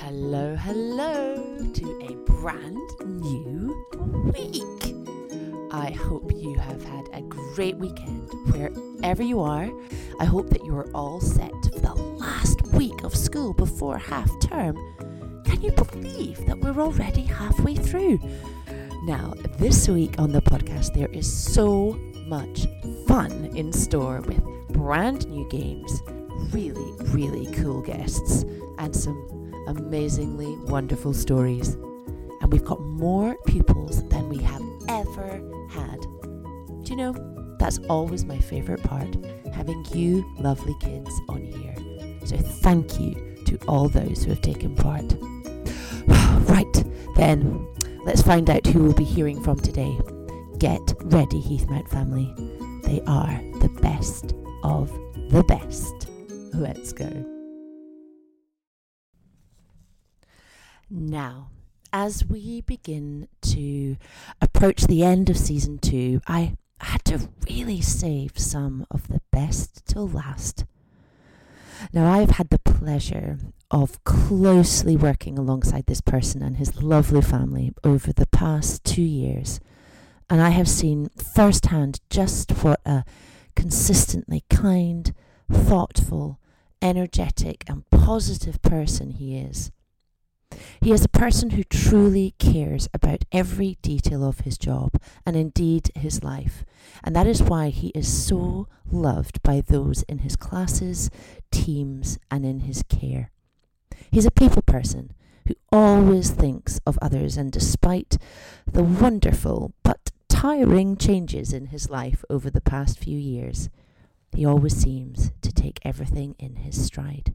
Hello, hello to a brand new week. I hope you have had a great weekend wherever you are. I hope that you are all set for the last week of school before half term. Can you believe that we're already halfway through? Now, this week on the podcast, there is so much fun in store with brand new games, really, really cool guests, and some amazingly wonderful stories. And we've got more pupils than we have ever had. Do you know, that's always my favourite part, having you lovely kids on here. So thank you to all those who have taken part. right, then, let's find out who we'll be hearing from today. Get ready, Heathmount family. They are the best of the best. Let's go. Now, as we begin to approach the end of season two, I had to really save some of the best till last. Now, I've had the pleasure of closely working alongside this person and his lovely family over the past two years, and I have seen firsthand just what a consistently kind, thoughtful, energetic, and positive person he is. He is a person who truly cares about every detail of his job and indeed his life, and that is why he is so loved by those in his classes, teams, and in his care. He's a people person who always thinks of others, and despite the wonderful but tiring changes in his life over the past few years, he always seems to take everything in his stride.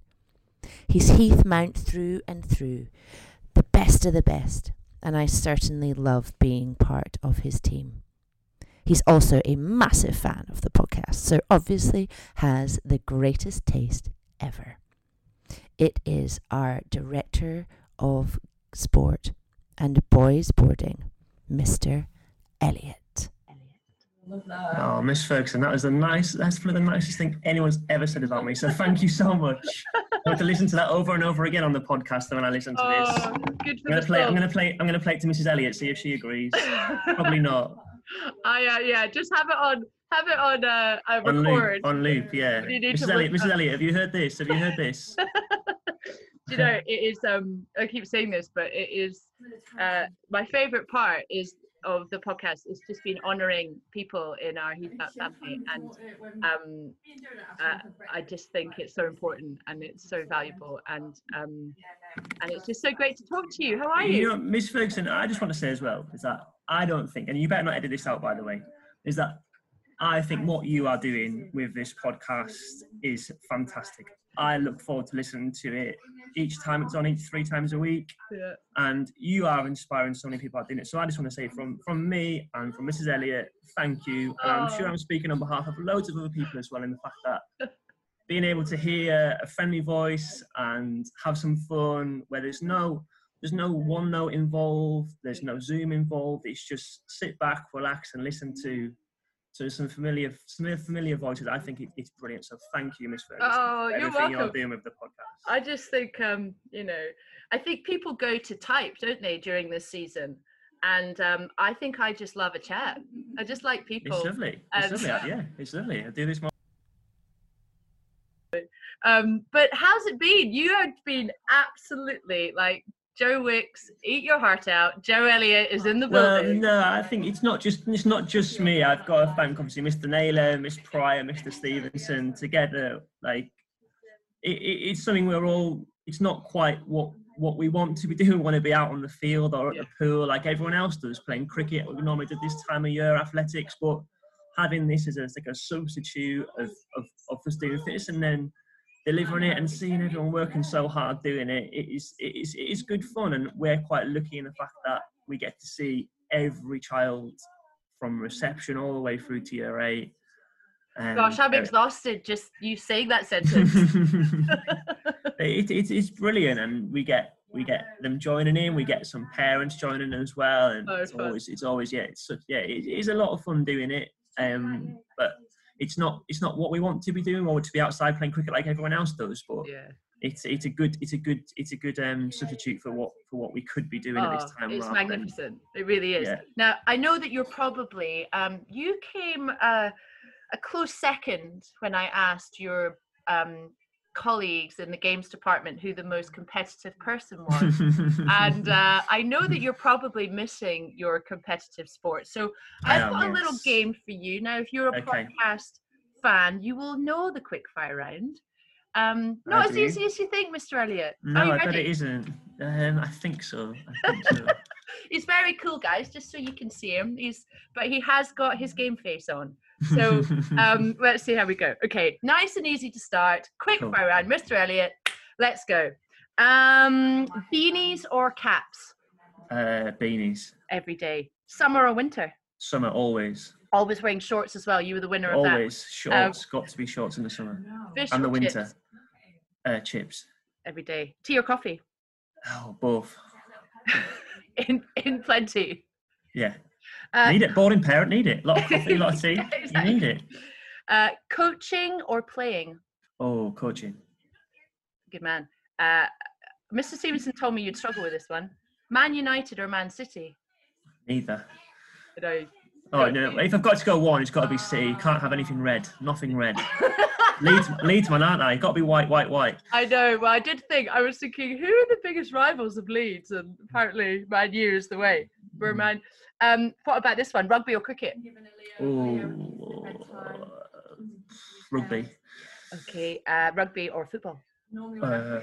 He's Heathmount through and through, the best of the best, and I certainly love being part of his team. He's also a massive fan of the podcast, so obviously has the greatest taste ever. It is our director of sport and boys boarding, Mr. Elliot. Oh, Miss Ferguson, that was the nice. That's of the nicest thing anyone's ever said about me. So thank you so much. I have to listen to that over and over again on the podcast when I listen to this. Oh, good for I'm gonna play. I'm gonna play. I'm gonna play it to Mrs. Elliott. See if she agrees. Probably not. I uh, yeah, just have it on have it on uh, a On loop. On loop. Yeah. You need to Mrs. Elliott. Mrs. Have you heard this? Have you heard this? you know, it is um I keep saying this, but it is uh my favorite part is of the podcast is just been honoring people in our Heath Mount family and um uh, I just think it's so important and it's so valuable and um and it's just so great to talk to you. How are You you? know, Miss Ferguson, I just want to say as well is that I don't think, and you better not edit this out, by the way, is that I think what you are doing with this podcast is fantastic. I look forward to listening to it each time it's on, each three times a week, Yeah. and you are inspiring so many people out doing it. So I just want to say from from me and from Mrs. Elliott, thank you. And I'm sure Oh. I'm speaking on behalf of loads of other people as well in the fact that being able to hear a friendly voice and have some fun where there's no there's no OneNote involved there's no zoom involved it's just sit back relax and listen to to some familiar some familiar voices i think it, it's brilliant so thank you miss ferguson Oh, you're everything you're welcome. doing with the podcast I just think, um, you know, I think people go to type, don't they, during this season? And um, I think I just love a chat. I just like people. it's lovely it's lovely yeah it's lovely i do this more Um, but how's it been? You have been absolutely like Joe Wicks, eat your heart out. Joe Elliott is in the building. no, I think it's not just it's not just me. I've got to thank obviously Mr. Naylor, Miss Pryor, Mr. Stevenson together. Like it, it, it's something we're all. It's not quite what what we want to be doing. We want to be out on the field or at the pool like everyone else does, playing cricket. We normally do this time of year, athletics, but having this as a, like a substitute of, of, of us doing this and then delivering it and seeing everyone working so hard doing it, it is it is it is good fun and we're quite lucky in the fact that we get to see every child from reception all the way through to year eight. Um, Gosh, I'm uh, exhausted just you saying that sentence. it, it, it's brilliant and we get we get them joining in we get some parents joining as well and Oh, it's fun. always it's always yeah it's such, yeah it is a lot of fun doing it um but it's not it's not what we want to be doing or to be outside playing cricket like everyone else does but yeah. it's it's a good it's a good it's a good um, substitute for what for what we could be doing at this Oh, time. it's rather than- magnificent. It really is. Yeah. Now I know that you're probably um, you came uh, a close second when I asked your um, colleagues in the games department who the most competitive person was. and uh, I know that you're probably missing your competitive sport. So I I've got a little game for you. Now, if you're a Okay. podcast fan, you will know the quick fire round. Um, I not as do. easy as you think, Mr. Elliot. No, I bet it isn't. Um, I think so. I think so. He's very cool, guys. Just so you can see him. He's but he has got his game face on. So um, let's see how we go. Okay, nice and easy to start. Quick Cool. fire round, Mr. Elliot. Let's go. Um, beanies or caps uh, beanies, every day, summer or winter. summer always, Always wearing shorts as well. You were the winner of that. always shorts. got to be shorts in the summer Fish and the winter. chips Uh, chips. every day. Tea or coffee? Oh, both. in in plenty. Yeah, Uh, need it. Boring parent need it. A lot of coffee, a lot of tea. Yeah, You need it. uh, coaching or playing? Oh, coaching. Good man. Uh, Mr. Stevenson told me you'd struggle with this one. Man United or Man City? Neither. You know. Oh no! If I've got to go one, it's got to be City. You can't have anything red. Nothing red. Leeds, Leeds man, aren't I? Got to be white, white, white. I know. Well, I did think I was thinking, who are the biggest rivals of Leeds? And apparently, Man U is the way. We're Man. Um, what about this one? Rugby or cricket? Oh, rugby. Okay. Uh, rugby or football? Uh,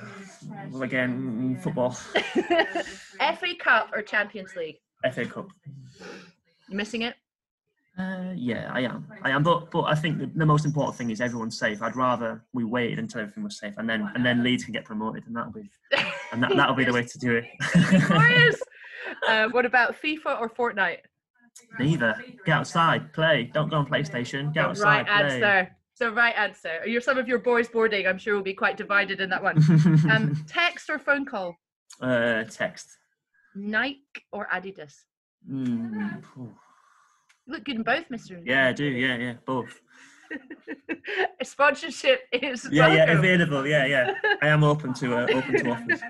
well, again, mm, football. FA Cup or Champions League? FA Cup. You missing it? Uh, yeah, I am. I am. But but I think the, the most important thing is everyone's safe. I'd rather we waited until everything was safe, and then and then Leeds can get promoted, and that'll be and that, that'll be the way to do it. Glorious. Uh, what about FIFA or Fortnite? Neither. Get outside, play. Don't go on PlayStation. Get outside, right play. answer. So right answer. You're some of your boys boarding. I'm sure will be quite divided in that one. Um, text or phone call? uh, text. Nike or Adidas? Mm. You look good in both, Mister. yeah, I do. Yeah, yeah, both. Sponsorship is Yeah, yeah, available. Yeah, yeah. I am open to uh, open to offers.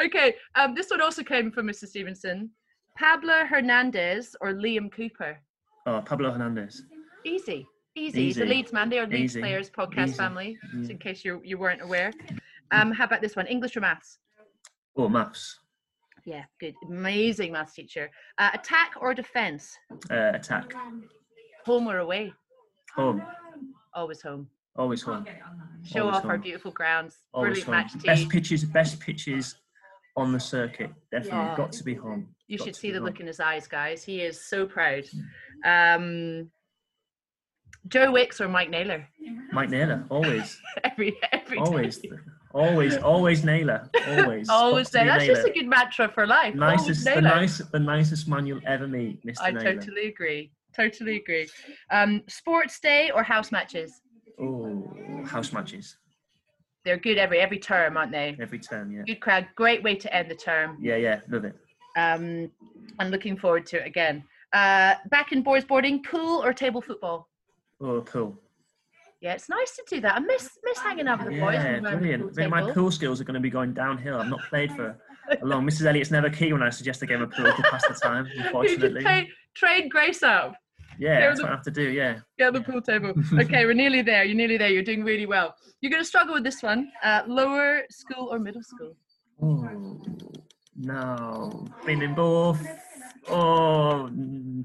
Okay, um, this one also came from Mr. Stevenson. Pablo Hernandez or Liam Cooper? Oh, Pablo Hernandez. Easy, easy. He's a Easy. Leeds man. They are Leeds Easy. players podcast Easy. family. Easy. in case you you weren't aware. Um, how about this one? English or maths? Oh, maths. Yeah, good. Amazing maths teacher. Uh, attack or defense? Uh, attack. Home or away? Home. Always home. Always home. Show Always off our beautiful grounds. Always Brilliant home. match Best pitches. Best pitches on the circuit. Definitely Yeah. got to be home. You Got should see the home. look in his eyes, guys. He is so proud. Um, Joe Wicks or Mike Naylor? Mike Naylor. Always. every every always. Always. Always Naylor. Always. Always there. That's Naylor. just a good mantra for life. Nicest, the Naylor. nice, the nicest man you'll ever meet, Mr. I Naylor. totally agree. Totally agree. Um, sports day or house matches? Oh, house matches They're good every every term, aren't they? every term. Yeah, Good crowd. Great way to end the term. yeah, yeah. Love it. Um, I'm looking forward to it again. Uh, back in boys boarding, pool or table football? Oh, cool. Yeah, it's nice to do that. I miss miss hanging out with the boys. Yeah, brilliant. pool my pool skills are going to be going downhill. I've not played for a long. Mrs. Elliott's never keen when I suggest a game of pool to pass the time. Unfortunately, train Grace up. Yeah, that's the- what I have to do. Yeah. Get the pool table. Okay, we're nearly there. You're nearly there. You're doing really well. You're going to struggle with this one. Uh, lower school or middle school? Oh no, been in both. Oh,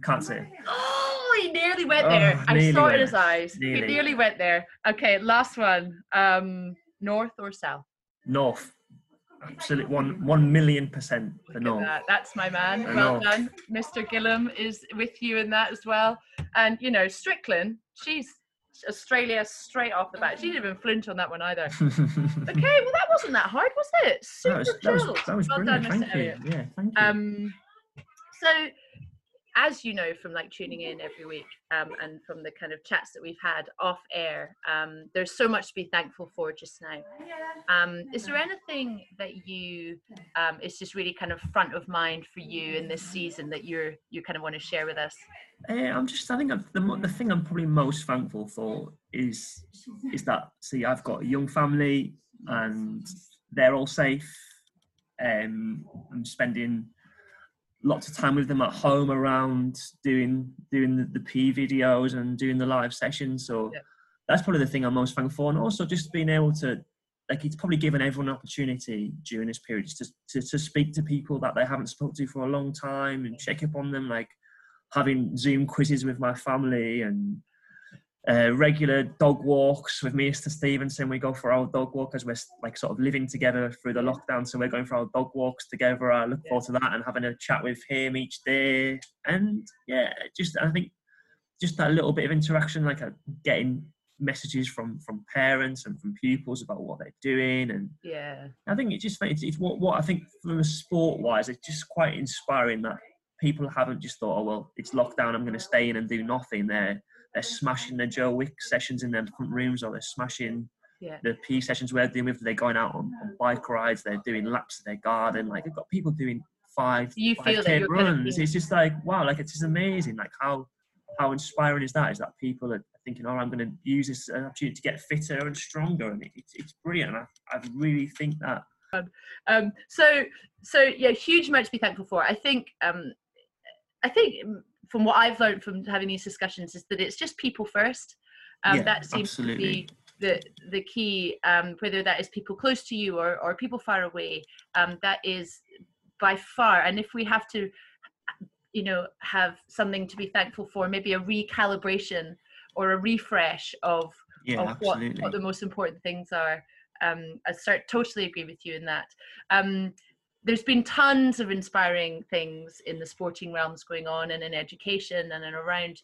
can't say. Oh, he nearly went Oh, there. I saw it in his eyes. He Nearly. nearly went there. Okay, last one. Um, north or south? North. Absolutely, one one million percent the Look at that. That's my man. Well done. Mr. Gillam is with you in that as well. And, you know, Strickland, she's Australia straight off the bat. She didn't even flinch on that one either. Okay, well, that wasn't that hard, was it? Super that was that was, that was well brilliant. done, Mr. Thank you. Elliot. Yeah, thank you. Um, so, as you know from like tuning in every week um, and from the kind of chats that we've had off air, um, there's so much to be thankful for just now. Um, is there anything that you um, is just really kind of front of mind for you in this season that you're you kind of want to share with us? Eh, I'm just. I think I've, the the thing I'm probably most thankful for is is that see I've got a young family. and they're all safe. Um, I'm spending lots of time with them at home around doing doing the, the P videos and doing the live sessions. So Yeah. that's probably the thing I'm most thankful for, and also just being able to like it's probably given everyone an opportunity during this period just to, to, to speak to people that they haven't spoken to for a long time and check up on them, like having Zoom quizzes with my family and uh, regular dog walks with me, Mr. Stevenson. We go for our dog walk as we're like sort of living together through the lockdown. So we're going for our dog walks together. I look forward to that and having a chat with him each day. And yeah, just I think just that little bit of interaction, like uh, getting messages from from parents and from pupils about what they're doing and Yeah. I think it just it's, it's what what I think from a sport wise, it's just quite inspiring that people haven't just thought, oh well, it's lockdown, I'm going to stay in and do nothing. They're they're smashing the Joe Wick sessions in their front rooms, or they're smashing Yeah. the P sessions we're doing with. They're going out on, on bike rides, they're doing laps of their garden. Like they've got people doing five You feel that 5K you're kind of runs. It's just like wow, like it's just amazing. Like how how inspiring is that? Is that people are thinking, oh, I'm going to use this opportunity to get fitter and stronger, and it's it's brilliant. I, I really think that Um, so so yeah, huge amount to be thankful for. I think um, I think from what I've learned from having these discussions is that it's just people first. Um, Yeah, that seems absolutely. to be the the key. Um, whether that is people close to you or or people far away, um, that is by far. And if we have to, you know, have something to be thankful for, maybe a recalibration or a refresh of yeah, of what, what the most important things are. Um, I start totally agree with you in that. There's been tons of inspiring things in the sporting realms going on and in education and in around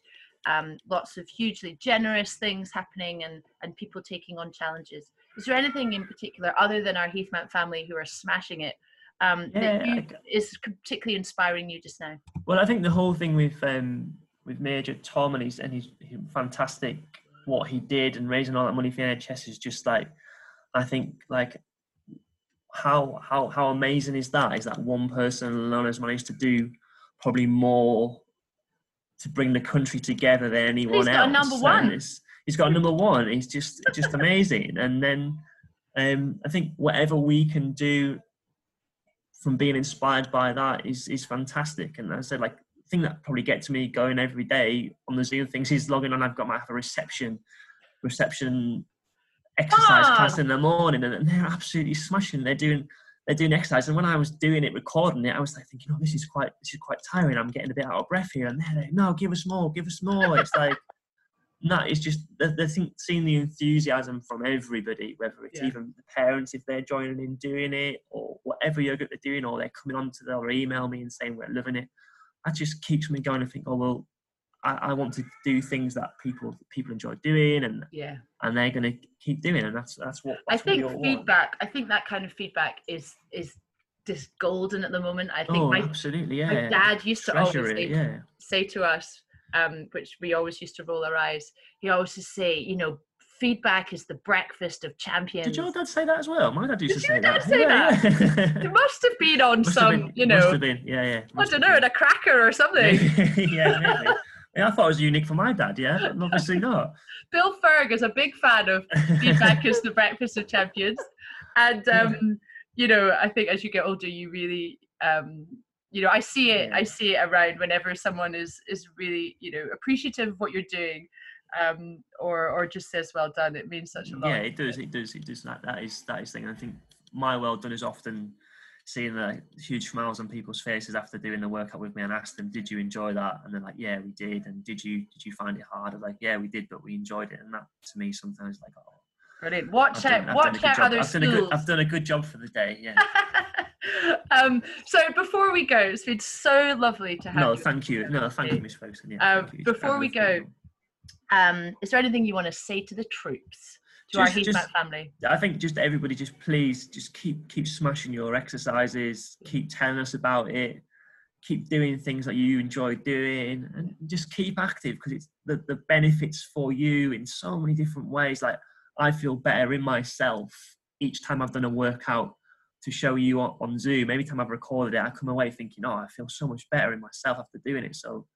um, lots of hugely generous things happening and, and people taking on challenges. Is there anything in particular, other than our Heathmount family who are smashing it, um, that you, is particularly inspiring you just now? Well, I think the whole thing with um, with Major Tom and he's and his, his fantastic what he did and raising all that money for the NHS is just like I think like how how how amazing is that? Is that one person alone has managed to do probably more to bring the country together than anyone else? got a else. number one. he's got a number one. He's just just amazing. And then um, I think whatever we can do from being inspired by that is is fantastic. And I said, like the thing that probably gets me going every day on the Zoom things is logging on. I've got my reception reception exercise Ah. class in the morning, and they're absolutely smashing. They're doing they're doing exercise, and when I was doing it, recording it, I was like thinking, oh, this is quite this is quite tiring. I'm getting a bit out of breath here, and they're like, no, give us more, give us more. It's like. No, it's just the, the thing, seeing the enthusiasm from everybody, whether it's Yeah. even the parents if they're joining in doing it, or whatever yoga they're doing, or they're coming on to they'll email me and saying we're loving it. That just keeps me going and think, oh well, I, I want to do things that people people enjoy doing, and Yeah. and they're going to keep doing, and that's that's what I that's what we think want. feedback. I think that kind of feedback is is just golden at the moment. I think Oh, my, absolutely, my dad used to Treasure always it, say, yeah. say to us, um, which we always used to roll our eyes. He always used to say, you know, feedback is the breakfast of champions. Did your dad say that as well? My dad used Did to your say dad that. say yeah, It must have been on Must some, been, you Must know, have been, yeah, yeah. I don't know, in a cracker or something. yeah. Yeah, I thought it was unique for my dad, yeah, but obviously not. Bill Ferg is a big fan of is the breakfast of champions and um you know i think as you get older you really um you know i see it i see it around whenever someone is is really you know appreciative of what you're doing um or or just says well done it means such a lot yeah, it does, it does, it does. That that is that is thing. I think my well done is often seeing the huge smiles on people's faces after doing the workout with me and ask them, "Did you enjoy that?" And they're like, "Yeah, we did." And did you did you find it hard? I'm like, "Yeah, we did, but we enjoyed it." And that to me sometimes like, oh, brilliant watch I've out done, I've done a watch out other I've done, a good, I've done a good job for the day. Yeah. um so before we go it's been so lovely to have no, you thank you. No, thank you, Miss Ferguson. Yeah, Um, before we go, um is there anything you want to say to the troops to our Just- Heathmount just- family I think just everybody, just please, just keep keep smashing your exercises. Keep telling us about it. Keep doing things that you enjoy doing, and just keep active because it's the the benefits for you in so many different ways. Like I feel better in myself each time I've done a workout to show you on, on Zoom. Every time I've recorded it, I come away thinking, oh, I feel so much better in myself after doing it. So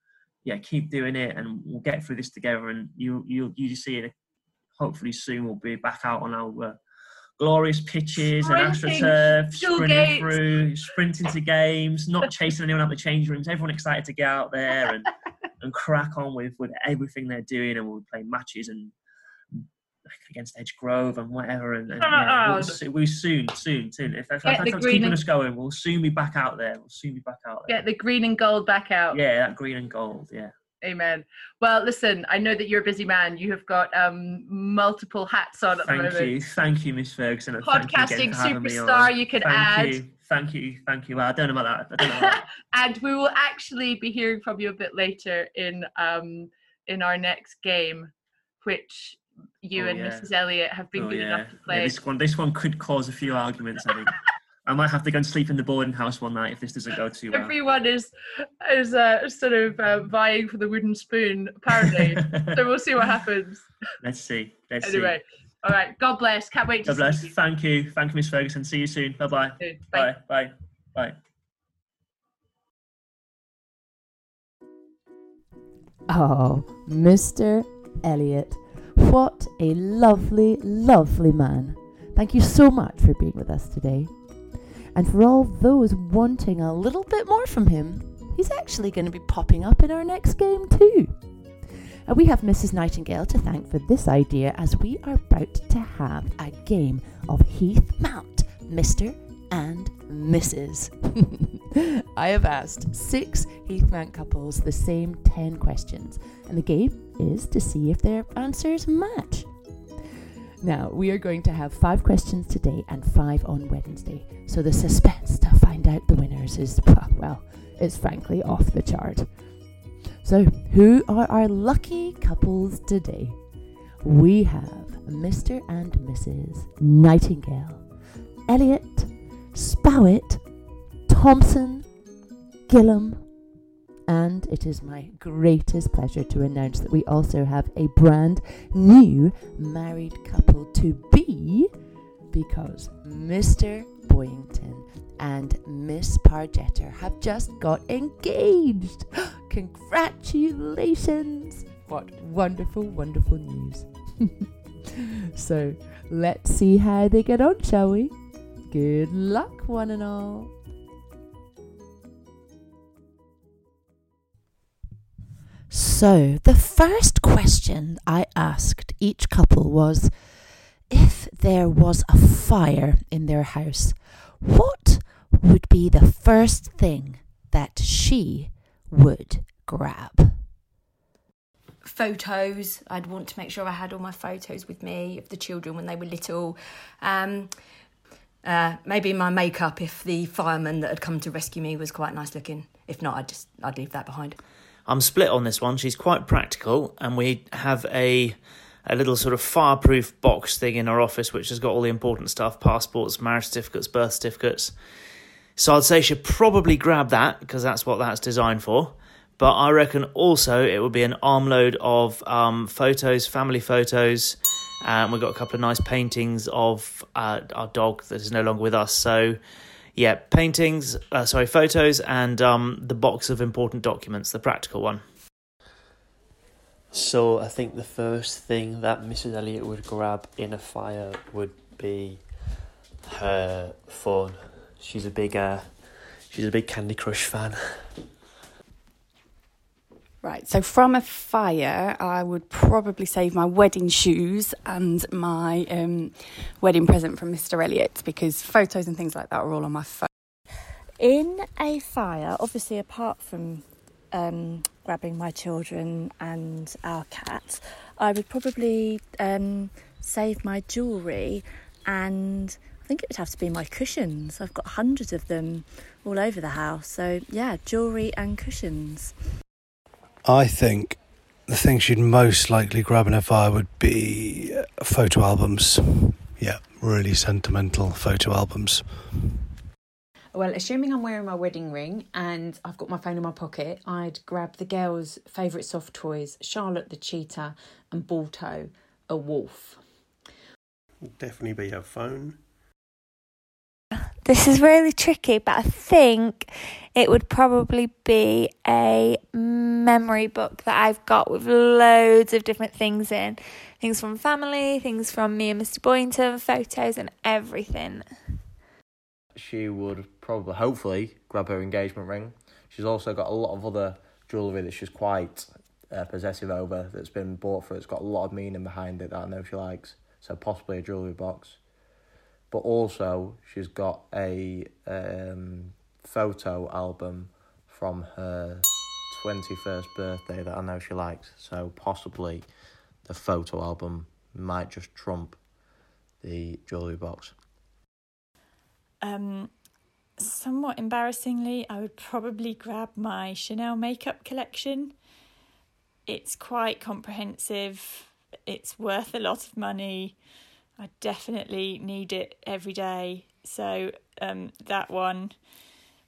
yeah, keep doing it, and we'll get through this together. And you you you see it hopefully soon we'll be back out on our uh, glorious pitches and Sprinting, astroturf, school sprinting through, sprinting to games, not chasing anyone out the change rooms. Everyone excited to get out there and, and crack on with, with everything they're doing. And we'll play matches and against Edge Grove and whatever. And, and yeah, we'll, so- we soon, soon, soon. If, if, if that's keeping and- us going, we'll soon be back out there. We'll soon be back out there. Get the green and gold back out. Yeah, that green and gold. Yeah. Amen. Well, listen, I know that you're a busy man. You have got um, multiple hats on at the moment. Thank you, thank you, Miss Ferguson. thank Podcasting for having me on. superstar, you can thank add. You, thank you, thank you. Well, I don't know about that. I don't know about that. and we will actually be hearing from you a bit later in um, in our next game, which you Oh, and yeah. Mrs. Elliot have been Oh, good yeah. enough to Yeah, play. this one, this one could cause a few arguments. I think I might have to go and sleep in the boarding house one night if this doesn't go too well. Everyone is is uh, sort of uh, vying for the wooden spoon, apparently. so we'll see what happens. Let's see. Let's Anyway, all right. God bless. Can't wait see. to God bless. see you. Thank you. Thank you, Miss Ferguson. See you soon. Bye-bye. soon. Bye. Bye. Bye. Bye. Oh, Mr. Elliot. What a lovely, lovely man. Thank you so much for being with us today. And for all those wanting a little bit more from him, he's actually going to be popping up in our next game too. And we have Mrs. Nightingale to thank for this idea as we are about to have a game of Heath Mount, Mr. and Mrs. I have asked six Heath Mount couples the same 10 questions, and the game is to see if their answers match. Now, we are going to have five questions today and five on Wednesday, so the suspense to find out the winners is, well, it's frankly off the chart. So, who are our lucky couples today? We have Mr. and Mrs. Nightingale, Elliot, Spowett, Thompson, Gillam, and it is my greatest pleasure to announce that we also have a brand new married couple to be because Mr. Boyington and Miss Pargetter have just got engaged. Congratulations! What wonderful, wonderful news. so let's see how they get on, shall we? Good luck, one and all. So, the first question I asked each couple was if there was a fire in their house, what would be the first thing that she would grab? photos. I'd want to make sure I had all my photos with me of the children when they were little. Um, uh, maybe my makeup if the fireman that had come to rescue me was quite nice looking. If not, I'd just I'd leave that behind. I'm split on this one. She's quite practical, and we have a a little sort of fireproof box thing in our office, which has got all the important stuff: passports, marriage certificates, birth certificates. So I'd say she'd probably grab that because that's what that's designed for. But I reckon also it would be an armload of um, photos, family photos. And we've got a couple of nice paintings of uh, our dog that is no longer with us. So, yeah, paintings, uh, sorry, photos, and um, the box of important documents, the practical one. So I think the first thing that Mrs. Elliot would grab in a fire would be her phone. She's a big uh, she's a big Candy Crush fan. Right, so from a fire, I would probably save my wedding shoes and my um, wedding present from Mr. Elliot because photos and things like that are all on my phone. In a fire, obviously, apart from um, grabbing my children and our cat, I would probably um, save my jewellery and I think it would have to be my cushions. I've got hundreds of them all over the house. So, yeah, jewellery and cushions. I think the thing she'd most likely grab in a fire would be uh, photo albums. Yeah, really sentimental photo albums. Well, assuming I'm wearing my wedding ring and I've got my phone in my pocket, I'd grab the girls' favourite soft toys Charlotte the cheetah and Balto, a wolf. Definitely be her phone. This is really tricky, but I think it would probably be a memory book that I've got with loads of different things in. things from family, things from me and Mr. Boynton, photos and everything. She would probably, hopefully, grab her engagement ring. She's also got a lot of other jewellery that she's quite uh, possessive over that's been bought for her. It's got a lot of meaning behind it that I know she likes. So possibly a jewellery box. But also, she's got a um, photo album from her 21st birthday that I know she likes. So possibly the photo album might just trump the jewellery box. Um, somewhat embarrassingly, I would probably grab my Chanel makeup collection. It's quite comprehensive, it's worth a lot of money. I definitely need it every day. So, um, that one,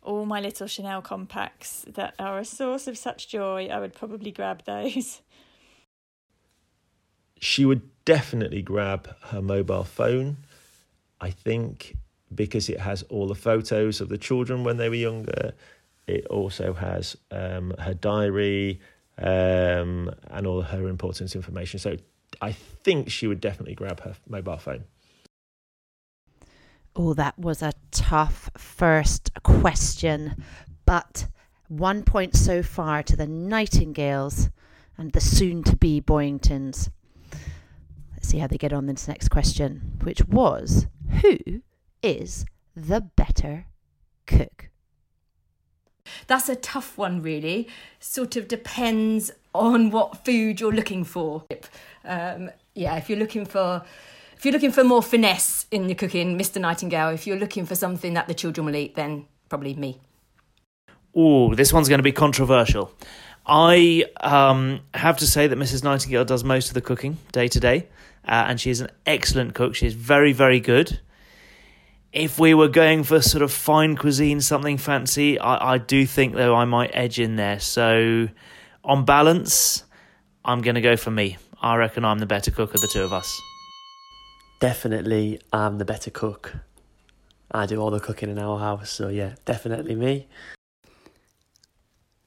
all my little Chanel compacts that are a source of such joy, I would probably grab those. She would definitely grab her mobile phone. I think because it has all the photos of the children when they were younger. It also has um, her diary um, and all her important information. So I think she would definitely grab her mobile phone. Oh, that was a tough first question, but one point so far to the Nightingales and the soon to be Boyingtons. Let's see how they get on this next question, which was Who is the better cook? That's a tough one, really. Sort of depends on what food you're looking for. Um, yeah, if you're looking for if you're looking for more finesse in your cooking, Mr. Nightingale. If you're looking for something that the children will eat, then probably me. Oh, this one's going to be controversial. I um, have to say that Mrs. Nightingale does most of the cooking day to day, uh, and is an excellent cook. She's very, very good if we were going for sort of fine cuisine, something fancy, I, I do think though I might edge in there. So on balance, I'm going to go for me. I reckon I'm the better cook of the two of us. Definitely, I'm the better cook. I do all the cooking in our house, so yeah, definitely me.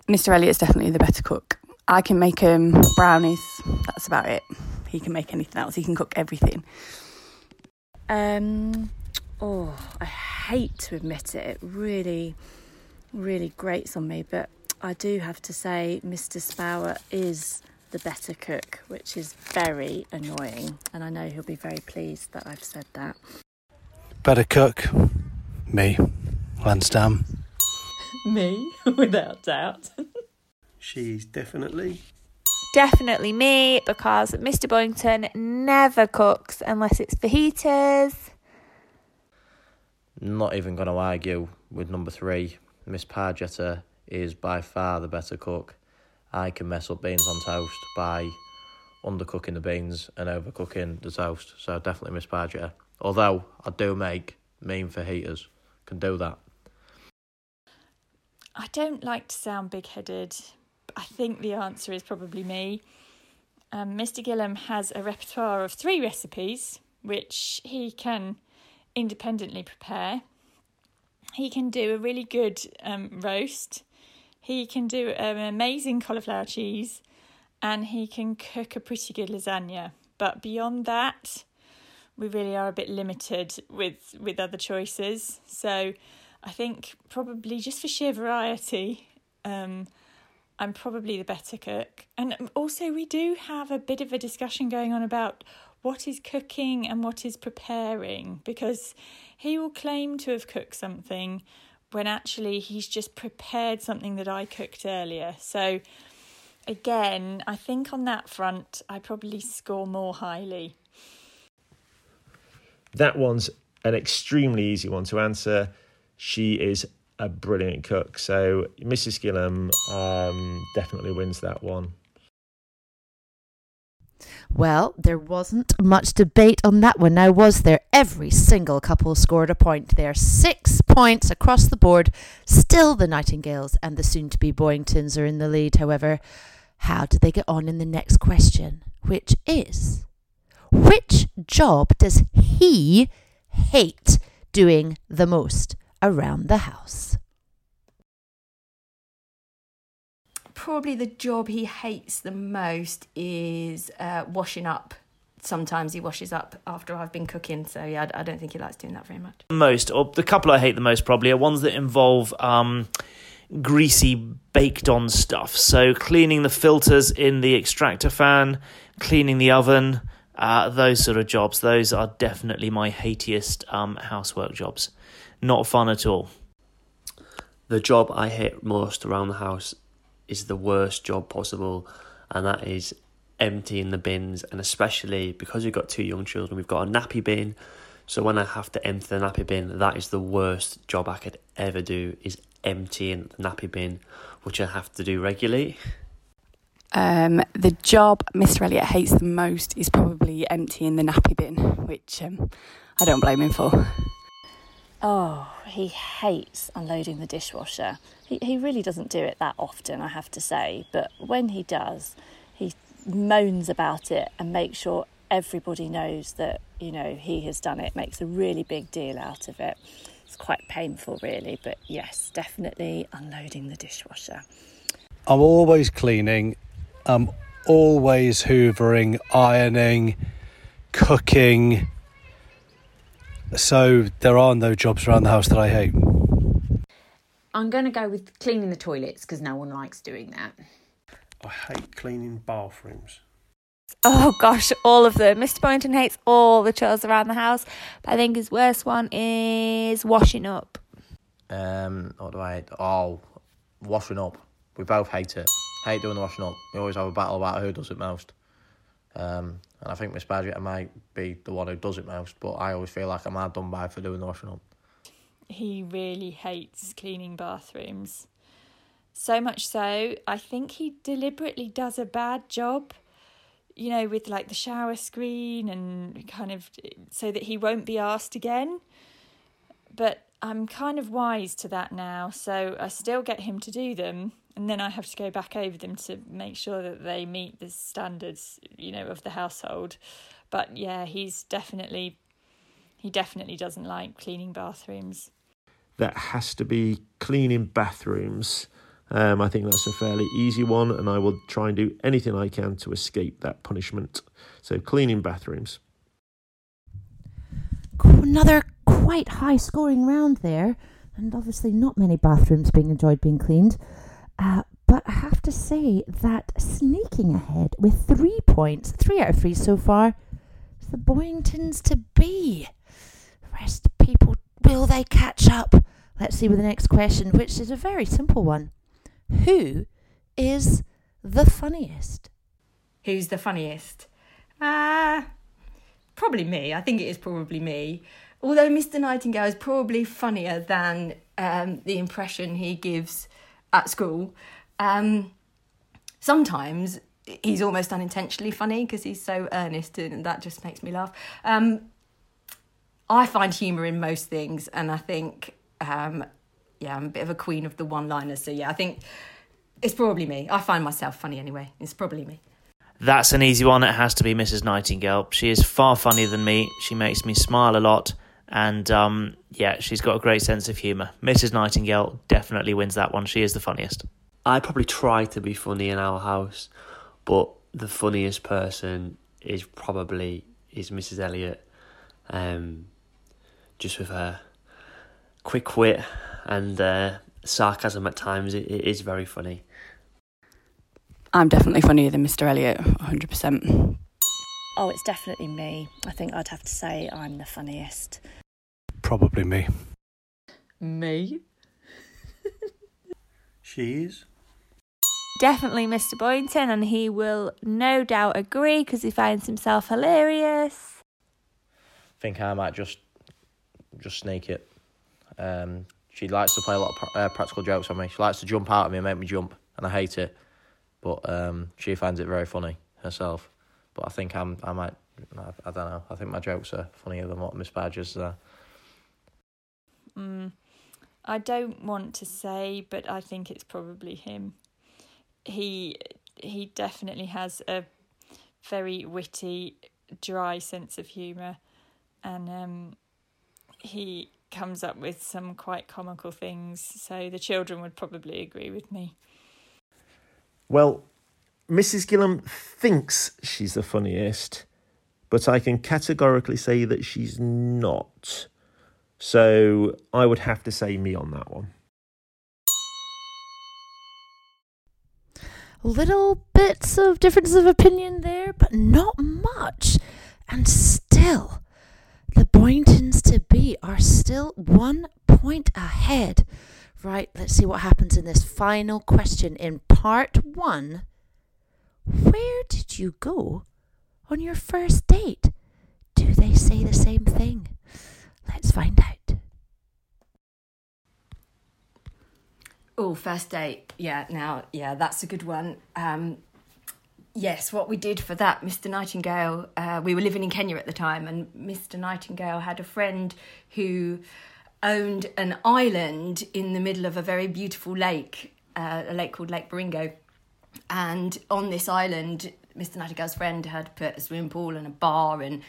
Mr. Elliott's definitely the better cook. I can make um, brownies. That's about it. He can make anything else. He can cook everything. Um, oh, I hate to admit it. It really, really grates on me, but I do have to say Mr. Spowett is the better cook, which is very annoying. And I know he'll be very pleased that I've said that. Better cook, me, hands down. me, without doubt. She's definitely. Definitely me because Mr. Boynton never cooks unless it's fajitas. Not even going to argue with number three. Miss Pargetter is by far the better cook. I can mess up beans on toast by undercooking the beans and overcooking the toast. So definitely Miss Pargetter. Although I do make mean for fajitas, can do that. I don't like to sound big headed. I think the answer is probably me. Um, Mr. Gillam has a repertoire of three recipes, which he can independently prepare. He can do a really good um, roast. He can do an amazing cauliflower cheese, and he can cook a pretty good lasagna. But beyond that, we really are a bit limited with with other choices. So, I think probably just for sheer variety, um, I'm probably the better cook. And also, we do have a bit of a discussion going on about what is cooking and what is preparing because he will claim to have cooked something when actually he's just prepared something that I cooked earlier. So, again, I think on that front, I probably score more highly. That one's an extremely easy one to answer. She is a brilliant cook. So, Mrs. Gillam um, definitely wins that one. Well, there wasn't much debate on that one now, was there? Every single couple scored a point there. Six points across the board. Still the Nightingales and the soon to be Boyingtons are in the lead, however. How did they get on in the next question? Which is Which job does he hate doing the most around the house? Probably the job he hates the most is uh, washing up sometimes he washes up after I've been cooking. So yeah, I, I don't think he likes doing that very much. Most, or the couple I hate the most probably, are ones that involve um, greasy baked on stuff. So cleaning the filters in the extractor fan, cleaning the oven, uh, those sort of jobs. Those are definitely my hatiest um, housework jobs. Not fun at all. The job I hate most around the house is the worst job possible, and that is emptying the bins. And especially because we've got two young children, we've got a nappy bin. So when I have to empty the nappy bin, that is the worst job I could ever do. Is emptying the nappy bin, which I have to do regularly. Um, the job Mr. Elliot hates the most is probably emptying the nappy bin, which um, I don't blame him for. Oh, he hates unloading the dishwasher. He, he really doesn't do it that often, I have to say, but when he does, he moans about it and makes sure everybody knows that, you know, he has done it, makes a really big deal out of it. It's quite painful, really, but yes, definitely unloading the dishwasher. I'm always cleaning. I'm always hoovering, ironing, cooking. So there are no jobs around the house that I hate. I'm going to go with cleaning the toilets because no one likes doing that. I hate cleaning bathrooms. Oh gosh, all of them. Mr. Boynton hates all the chores around the house, but I think his worst one is washing up. Um, what do I hate? Oh, washing up. We both hate it. Hate doing the washing up. We always have a battle about who does it most. Um, and I think Miss Badger might be the one who does it most, but I always feel like I'm hard done by for doing the washing up. He really hates cleaning bathrooms. So much so, I think he deliberately does a bad job, you know, with like the shower screen and kind of so that he won't be asked again. But I'm kind of wise to that now, so I still get him to do them, and then I have to go back over them to make sure that they meet the standards, you know, of the household. But yeah, he's definitely he definitely doesn't like cleaning bathrooms. That has to be cleaning bathrooms. Um, I think that's a fairly easy one, and I will try and do anything I can to escape that punishment. So, cleaning bathrooms. Another quite high scoring round there, and obviously not many bathrooms being enjoyed being cleaned. Uh, but I have to say that sneaking ahead with three points, three out of three so far, is the Boyingtons to be. Rest people, will they catch up? Let's see with the next question, which is a very simple one. Who is the funniest? Who's the funniest? Ah, probably me. I think it is probably me. Although Mr. Nightingale is probably funnier than um, the impression he gives at school. Um, sometimes he's almost unintentionally funny because he's so earnest, and that just makes me laugh. Um, I find humour in most things, and I think, um, yeah, I'm a bit of a queen of the one-liners. So yeah, I think it's probably me. I find myself funny anyway. It's probably me. That's an easy one. It has to be Mrs. Nightingale. She is far funnier than me. She makes me smile a lot. And um, yeah, she's got a great sense of humour. Mrs. Nightingale definitely wins that one. She is the funniest. I probably try to be funny in our house, but the funniest person is probably is Mrs. Elliot. Um, just with her quick wit and uh, sarcasm at times, it, it is very funny. I'm definitely funnier than Mr. Elliot, 100%. Oh, it's definitely me. I think I'd have to say I'm the funniest. Probably me. Me? She is. Definitely Mr. Boynton, and he will no doubt agree because he finds himself hilarious. I think I might just just sneak it. Um, she likes to play a lot of pr- uh, practical jokes on me. She likes to jump out at me and make me jump, and I hate it. But um, she finds it very funny herself. But I think I'm I might I, I don't know. I think my jokes are funnier than what Miss Badger's are. Mm, I don't want to say, but I think it's probably him. He he definitely has a very witty, dry sense of humour, and um, he comes up with some quite comical things. So the children would probably agree with me. Well, Mrs. Gillam thinks she's the funniest, but I can categorically say that she's not. So I would have to say me on that one. Little bits of difference of opinion there, but not much. And still, the Boyntons to be are still one point ahead. Right, let's see what happens in this final question in part one. Where did you go on your first date? Do they say the same thing? Let's find out. Oh, first date. Yeah, now, yeah, that's a good one. Um, yes, what we did for that, Mr. Nightingale, uh, we were living in Kenya at the time, and Mr. Nightingale had a friend who owned an island in the middle of a very beautiful lake, uh, a lake called Lake Baringo. And on this island, Mr. Nightingale's friend had put a swimming pool and a bar, and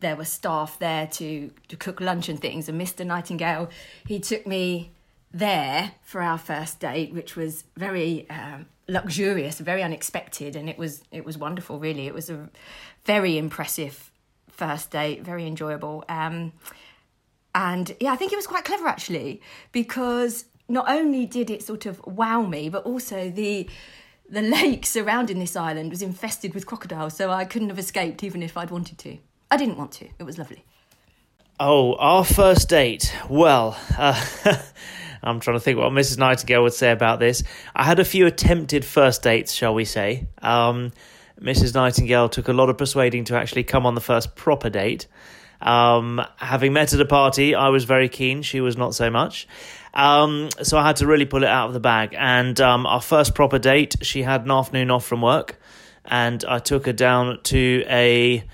there were staff there to, to cook lunch and things. And Mr. Nightingale, he took me there for our first date, which was very um, luxurious, very unexpected, and it was it was wonderful. Really, it was a very impressive first date, very enjoyable. Um, and yeah, I think it was quite clever actually because not only did it sort of wow me, but also the the lake surrounding this island was infested with crocodiles, so I couldn't have escaped even if I'd wanted to. I didn't want to. It was lovely. Oh, our first date. Well, uh, I'm trying to think what Mrs. Nightingale would say about this. I had a few attempted first dates, shall we say. Um, Mrs. Nightingale took a lot of persuading to actually come on the first proper date. Um, having met at a party, I was very keen. She was not so much. Um, so I had to really pull it out of the bag. And um, our first proper date, she had an afternoon off from work, and I took her down to a.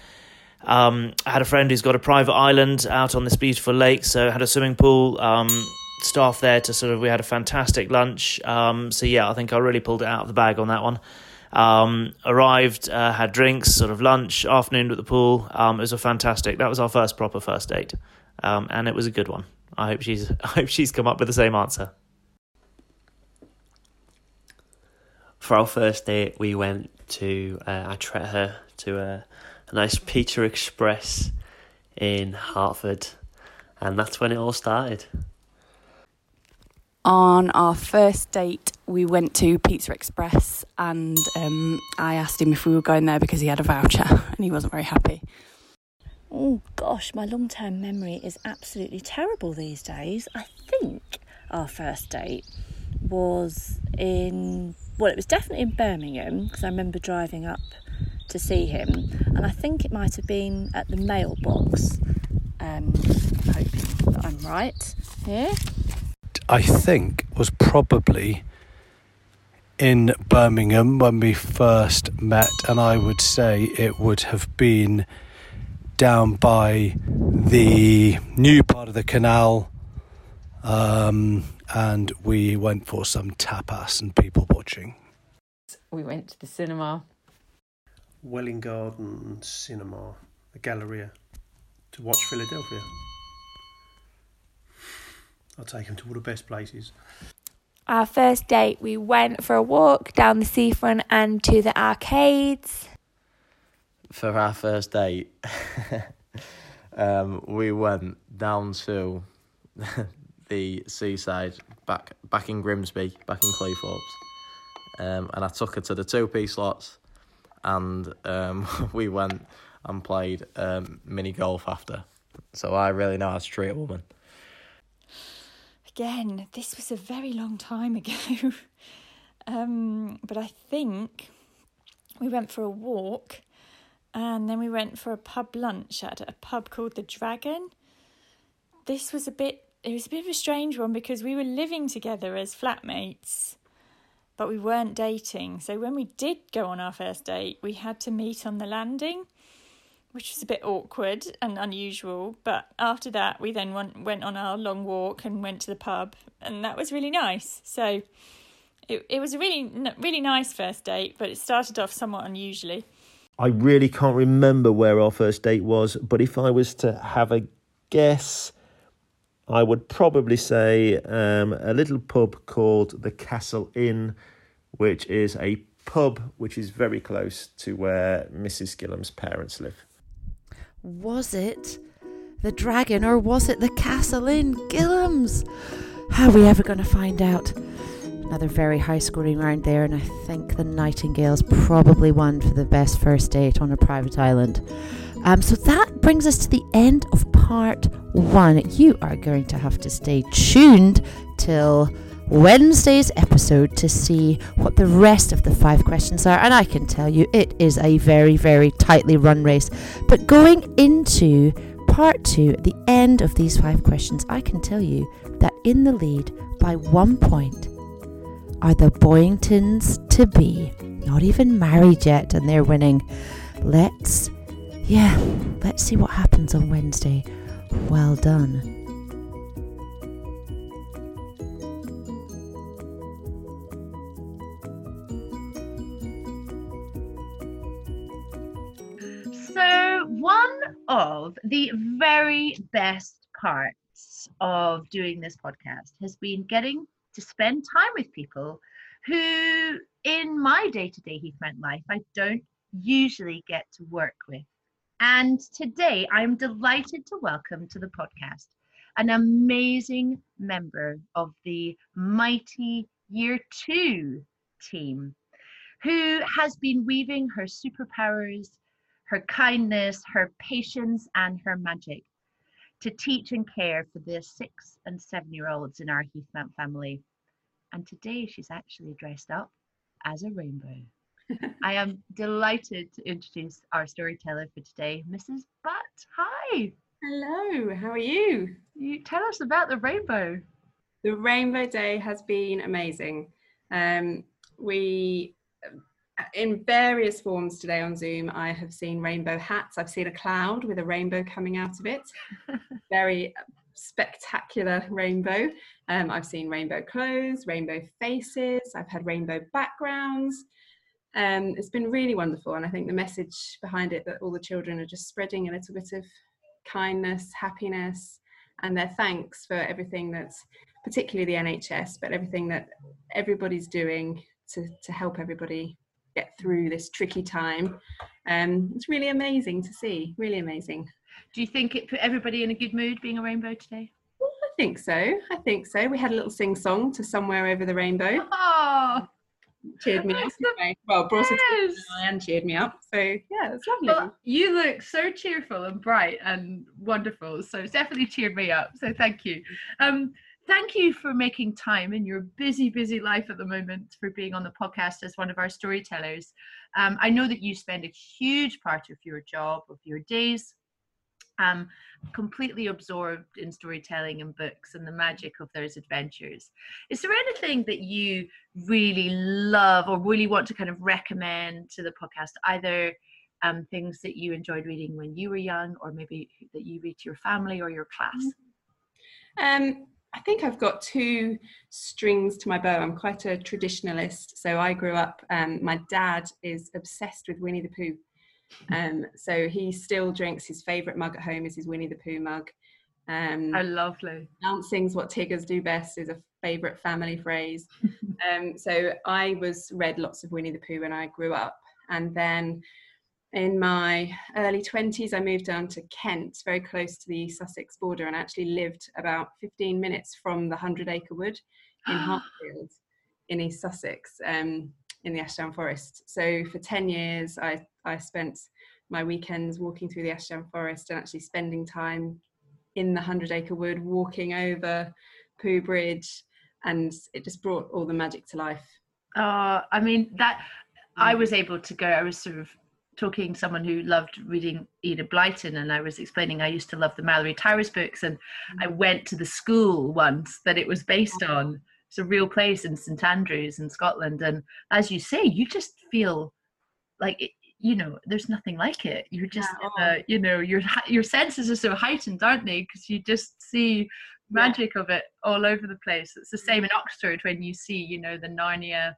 Um, I had a friend who's got a private island out on this beautiful lake, so had a swimming pool. Um, staff there to sort of we had a fantastic lunch. Um, so yeah, I think I really pulled it out of the bag on that one. Um, arrived, uh, had drinks, sort of lunch, afternoon at the pool. Um, it was a fantastic. That was our first proper first date, um, and it was a good one. I hope she's I hope she's come up with the same answer. For our first date, we went to uh, I treated her to a, a nice Pizza Express in Hertford, and that's when it all started. On our first date, we went to Pizza Express, and um, I asked him if we were going there because he had a voucher, and he wasn't very happy. Oh gosh, my long term memory is absolutely terrible these days. I think our first date was in, well, it was definitely in Birmingham because I remember driving up to see him, and I think it might have been at the mailbox. Um, hoping that I'm right here. I think was probably in Birmingham when we first met, and I would say it would have been down by the new part of the canal. Um, and we went for some tapas and people watching. We went to the cinema. Welwyn Garden Cinema, the Galleria, to watch Philadelphia. I'll take him to all the best places. Our first date, we went for a walk down the seafront and to the arcades. For our first date, um, we went down to the seaside, back back in Grimsby, back in Cleethorpes, um, and I took her to the two piece slots, and um, we went and played um, mini golf after. So I really know how to treat a woman. Again, this was a very long time ago. um, but I think we went for a walk and then we went for a pub lunch at a pub called the Dragon. This was a bit it was a bit of a strange one because we were living together as flatmates, but we weren't dating. So when we did go on our first date, we had to meet on the landing, which was a bit awkward and unusual. But after that, we then went, on our long walk and went to the pub, and that was really nice. So it, it was a really, really nice first date, but it started off somewhat unusually. I really can't remember where our first date was, but if I was to have a guess, I would probably say um, a little pub called the Castle Inn, which is a pub which is very close to where Mrs. Gillam's parents live. Was it the dragon or was it the castle Inn? Gillam's? How are we ever going to find out? Another very high scoring round there, and I think the Nightingales probably won for the best first date on a private island. Um, so that brings us to the end of part one. You are going to have to stay tuned till Wednesday's episode to see what the rest of the five questions are. And I can tell you it is a very, very tightly run race. But going into part two, at the end of these five questions, I can tell you that in the lead by one point are the Boyingtons to be. Not even married yet, and they're winning. Let's yeah, let's see what happens on Wednesday. Well done. So, one of the very best parts of doing this podcast has been getting to spend time with people who, in my day to day Heath Mount life, I don't usually get to work with. And today I'm delighted to welcome to the podcast an amazing member of the mighty Year Two team who has been weaving her superpowers, her kindness, her patience, and her magic to teach and care for the six and seven year olds in our Heath Mount family. And today she's actually dressed up as a rainbow. I am delighted to introduce our storyteller for today, Mrs. Butt. Hi. Hello, how are you? You tell us about the rainbow. The Rainbow Day has been amazing. Um, we, in various forms today on Zoom, I have seen rainbow hats. I've seen a cloud with a rainbow coming out of it. Very spectacular rainbow. Um, I've seen rainbow clothes, rainbow faces. I've had rainbow backgrounds. Um, it's been really wonderful, and I think the message behind it that all the children are just spreading a little bit of kindness, happiness, and their thanks for everything that's particularly the NHS, but everything that everybody's doing to, to help everybody get through this tricky time. Um, it's really amazing to see, really amazing. Do you think it put everybody in a good mood being a rainbow today? Well, I think so. I think so. We had a little sing song to Somewhere Over the Rainbow. Oh, cheered me up. anyway. Well, brought it to and cheered me up. So yeah, it's lovely. Well, you look so cheerful and bright and wonderful. So it's definitely cheered me up. So thank you. Um, thank you for making time in your busy, busy life at the moment for being on the podcast as one of our storytellers. Um, I know that you spend a huge part of your job, of your days, um, completely absorbed in storytelling and books and the magic of those adventures. Is there anything that you really love or really want to kind of recommend to the podcast? Either um, things that you enjoyed reading when you were young, or maybe that you read to your family or your class? Um, I think I've got two strings to my bow. I'm quite a traditionalist. So I grew up, um, my dad is obsessed with Winnie the Pooh. Um, so he still drinks his favourite mug at home is his Winnie the Pooh mug. Um, oh, lovely. Dancing's what Tiggers do best is a favourite family phrase. um, so I was read lots of Winnie the Pooh when I grew up, and then in my early 20s I moved down to Kent, very close to the Sussex border, and actually lived about 15 minutes from the Hundred Acre Wood in Hartfield in East Sussex. Um, in the Ashdown Forest. So for 10 years, I, I spent my weekends walking through the Ashdown Forest and actually spending time in the Hundred Acre Wood, walking over Pooh Bridge, and it just brought all the magic to life. Uh, I mean, that I was able to go, I was sort of talking to someone who loved reading Enid Blyton and I was explaining I used to love the Malory Towers books and I went to the school once that it was based on it's a real place in St Andrews in Scotland, and as you say, you just feel like it, you know there's nothing like it. You're just uh, you know your your senses are so heightened, aren't they? Because you just see magic yeah. of it all over the place. It's the same in Oxford when you see you know the Narnia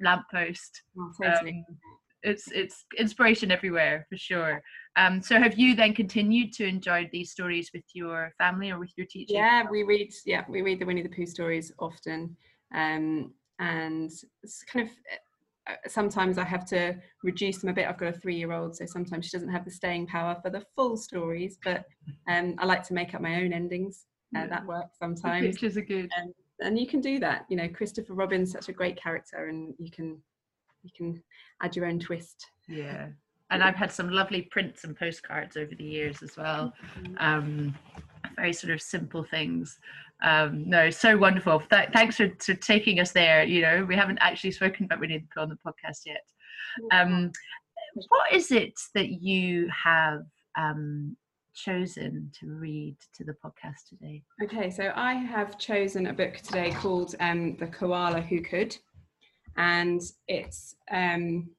lamppost. Totally. um, it's it's inspiration everywhere for sure. Um, so have you then continued to enjoy these stories with your family or with your teachers? Yeah, we read. Yeah, we read the Winnie the Pooh stories often, um, and it's kind of uh, sometimes I have to reduce them a bit. I've got a three-year-old, so sometimes she doesn't have the staying power for the full stories. But um, I like to make up my own endings. Uh, Yeah. That works The sometimes. pictures are good. Um, and you can do that. You know, Christopher Robin's such a great character, and you can you can add your own twist. Yeah. And I've had some lovely prints and postcards over the years as well. Um, very sort of simple things. Um, no, so wonderful. Th- thanks for, for taking us there. You know, we haven't actually spoken about to put on the podcast yet. Um, what is it that you have um, chosen to read to the podcast today? Okay, so I have chosen a book today called um, The Koala Who Could, and it's um,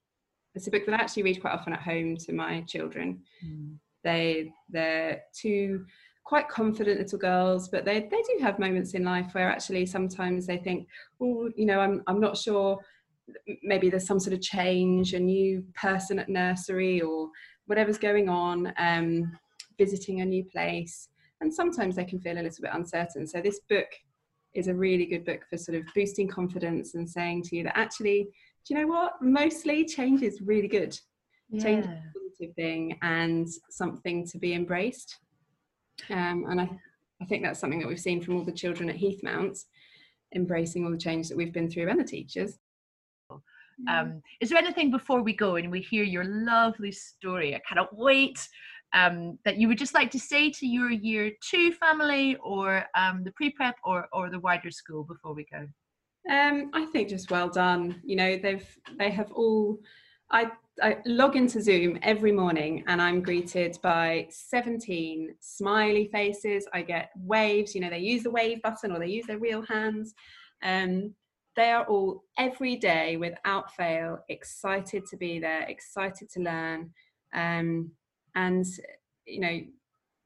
it's a book that I actually read quite often at home to my children. They they're two quite confident little girls, but they they do have moments in life where actually sometimes they think, oh, you know, I'm I'm not sure. Maybe there's some sort of change, a new person at nursery, or whatever's going on. Um, visiting a new place, and sometimes they can feel a little bit uncertain. So this book is a really good book for sort of boosting confidence and saying to you that actually, do you know what? Mostly change is really good. Change is Yeah. a positive thing and something to be embraced. Um, and I, I think that's something that we've seen from all the children at Heath Mount, embracing all the change that we've been through and the teachers. Um, is there anything before we go and we hear your lovely story? I cannot wait. Um, that you would just like to say to your year two family or um, the pre prep or, or the wider school before we go? Um, I think just well done. You know, they've they have all. I I log into Zoom every morning and I'm greeted by 17 smiley faces. I get waves. You know, they use the wave button or they use their real hands. Um, they are all every day without fail excited to be there, excited to learn, um, and you know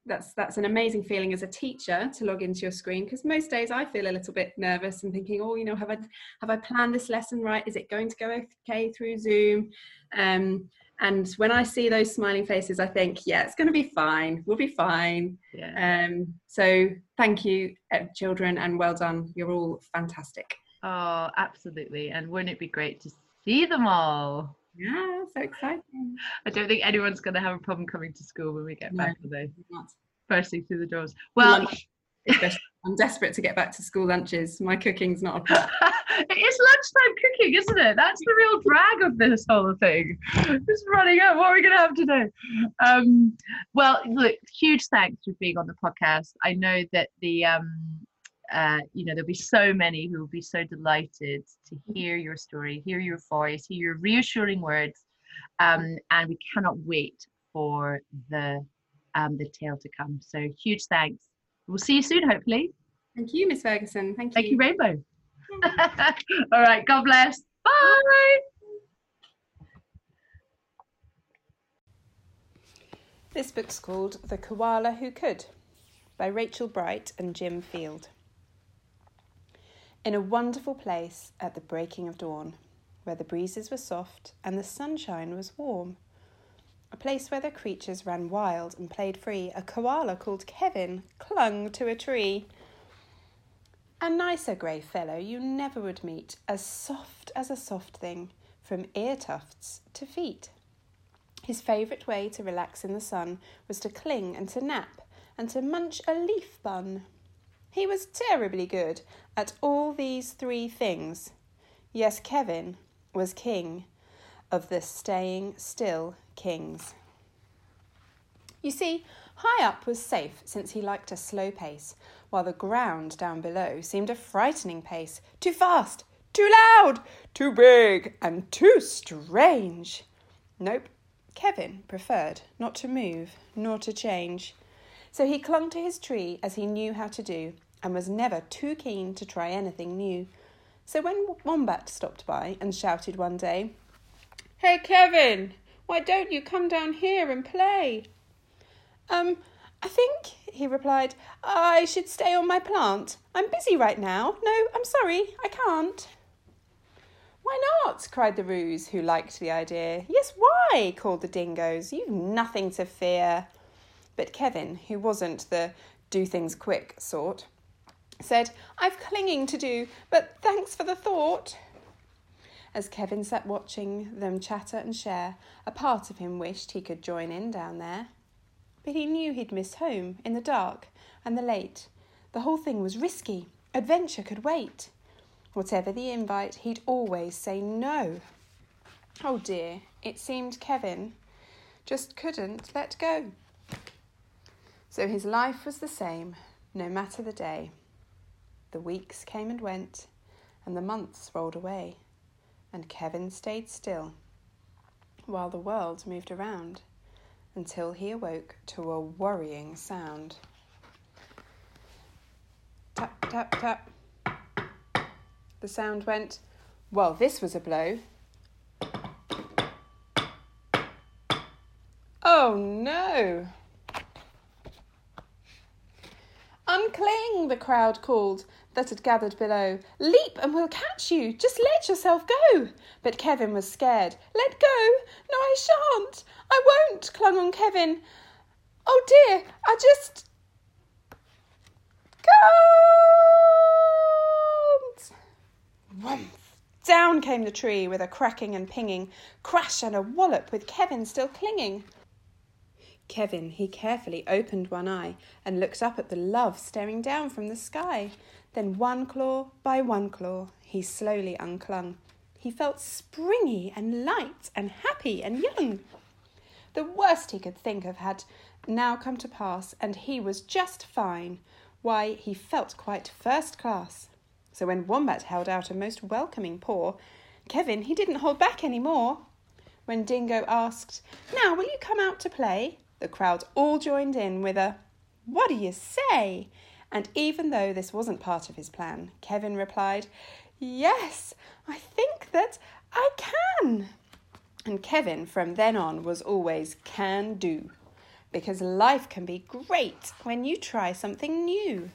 that's that's an amazing feeling as a teacher to log into your screen because most days I feel a little bit nervous and thinking, oh, you know, have I have I planned this lesson right? Is it going to go okay through Zoom? Um, and when I see those smiling faces, I think, yeah, it's going to be fine. We'll be fine. Yeah. Um, so thank you, uh, children, and well done. You're all fantastic. Oh, absolutely. And wouldn't it be great to see them all? Yeah, so exciting. I don't think anyone's going to have a problem coming to school when we get No, back, will they? not. Bursting through the doors. Well, I'm desperate to get back to school lunches. My cooking's not a problem. it is lunchtime cooking, isn't it? That's the real drag of this whole thing. Just running out. What are we going to have today? Um, well, look, huge thanks for being on the podcast. I know that the, um, uh, you know, there'll be so many who will be so delighted to hear your story, hear your voice, hear your reassuring words, um, and we cannot wait for the um, the tale to come. So huge thanks. We'll see you soon, hopefully. Thank you, Miss Ferguson. Thank you. Thank you, Rainbow. All right. God bless. Bye. This book's called The Koala Who Could by Rachel Bright and Jim Field. In a wonderful place at the breaking of dawn, where the breezes were soft and the sunshine was warm, a place where the creatures ran wild and played free, a koala called Kevin clung to a tree. A nicer grey fellow you never would meet, as soft as a soft thing, from ear tufts to feet. His favourite way to relax in the sun was to cling and to nap and to munch a leaf bun. He was terribly good at all these three things. Yes, Kevin was king of the staying still kings. You see, high up was safe since he liked a slow pace, while the ground down below seemed a frightening pace. Too fast, too loud, too big, and too strange. Nope, Kevin preferred not to move nor to change. So he clung to his tree as he knew how to do, and was never too keen to try anything new. So when Wombat stopped by and shouted one day, Hey Kevin, why don't you come down here and play? Um, I think, he replied, I should stay on my plant. I'm busy right now. No, I'm sorry, I can't. Why not? cried the Roos, who liked the idea. Yes, why? called the Dingoes. You've nothing to fear. But Kevin, who wasn't the do things quick sort, said, I've clinging to do, but thanks for the thought. As Kevin sat watching them chatter and share, a part of him wished he could join in down there. But he knew he'd miss home in the dark and the late. The whole thing was risky. Adventure could wait. Whatever the invite, he'd always say no. Oh dear, it seemed Kevin just couldn't let go. So his life was the same, no matter the day. The weeks came and went, and the months rolled away, and Kevin stayed still while the world moved around until he awoke to a worrying sound. Tap, tap, tap. The sound went, Well, this was a blow. Oh no! Uncling, the crowd called that had gathered below. Leap and we'll catch you. Just let yourself go. But Kevin was scared. Let go. No, I shan't. I won't, clung on Kevin. Oh dear, I just can't. Down came the tree with a cracking and pinging, crash and a wallop with Kevin still clinging. Kevin, he carefully opened one eye and looked up at the love staring down from the sky. Then one claw by one claw he slowly unclung. He felt springy and light and happy and young. The worst he could think of had now come to pass, and he was just fine. Why, he felt quite first class. So when Wombat held out a most welcoming paw, Kevin, he didn't hold back any more. When Dingo asked, Now, will you come out to play? The crowd all joined in with a, What do you say? And even though this wasn't part of his plan, Kevin replied, Yes, I think that I can. And Kevin, from then on, was always can do. Because life can be great when you try something new.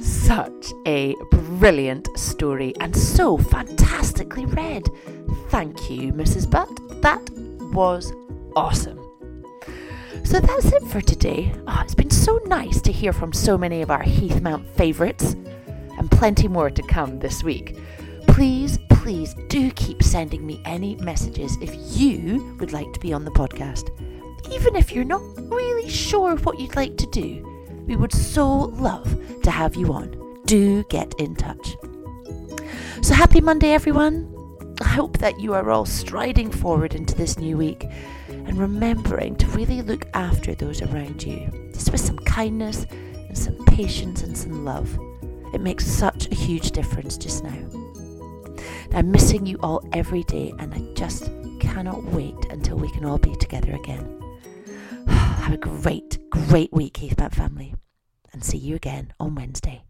Such a brilliant story and so fantastically read. Thank you, Mrs. Butt. That was awesome. So that's it for today. Oh, it's been so nice to hear from so many of our Heath Mount favourites, and plenty more to come this week. Please, please do keep sending me any messages if you would like to be on the podcast. Even if you're not really sure what you'd like to do, we would so love to have you on. Do get in touch. So happy Monday, everyone. I hope that you are all striding forward into this new week and remembering to really look after those around you, just with some kindness and some patience and some love. It makes such a huge difference just now. I'm missing you all every day, and I just cannot wait until we can all be together again. Have a great, great week, Heath Mount family, and see you again on Wednesday.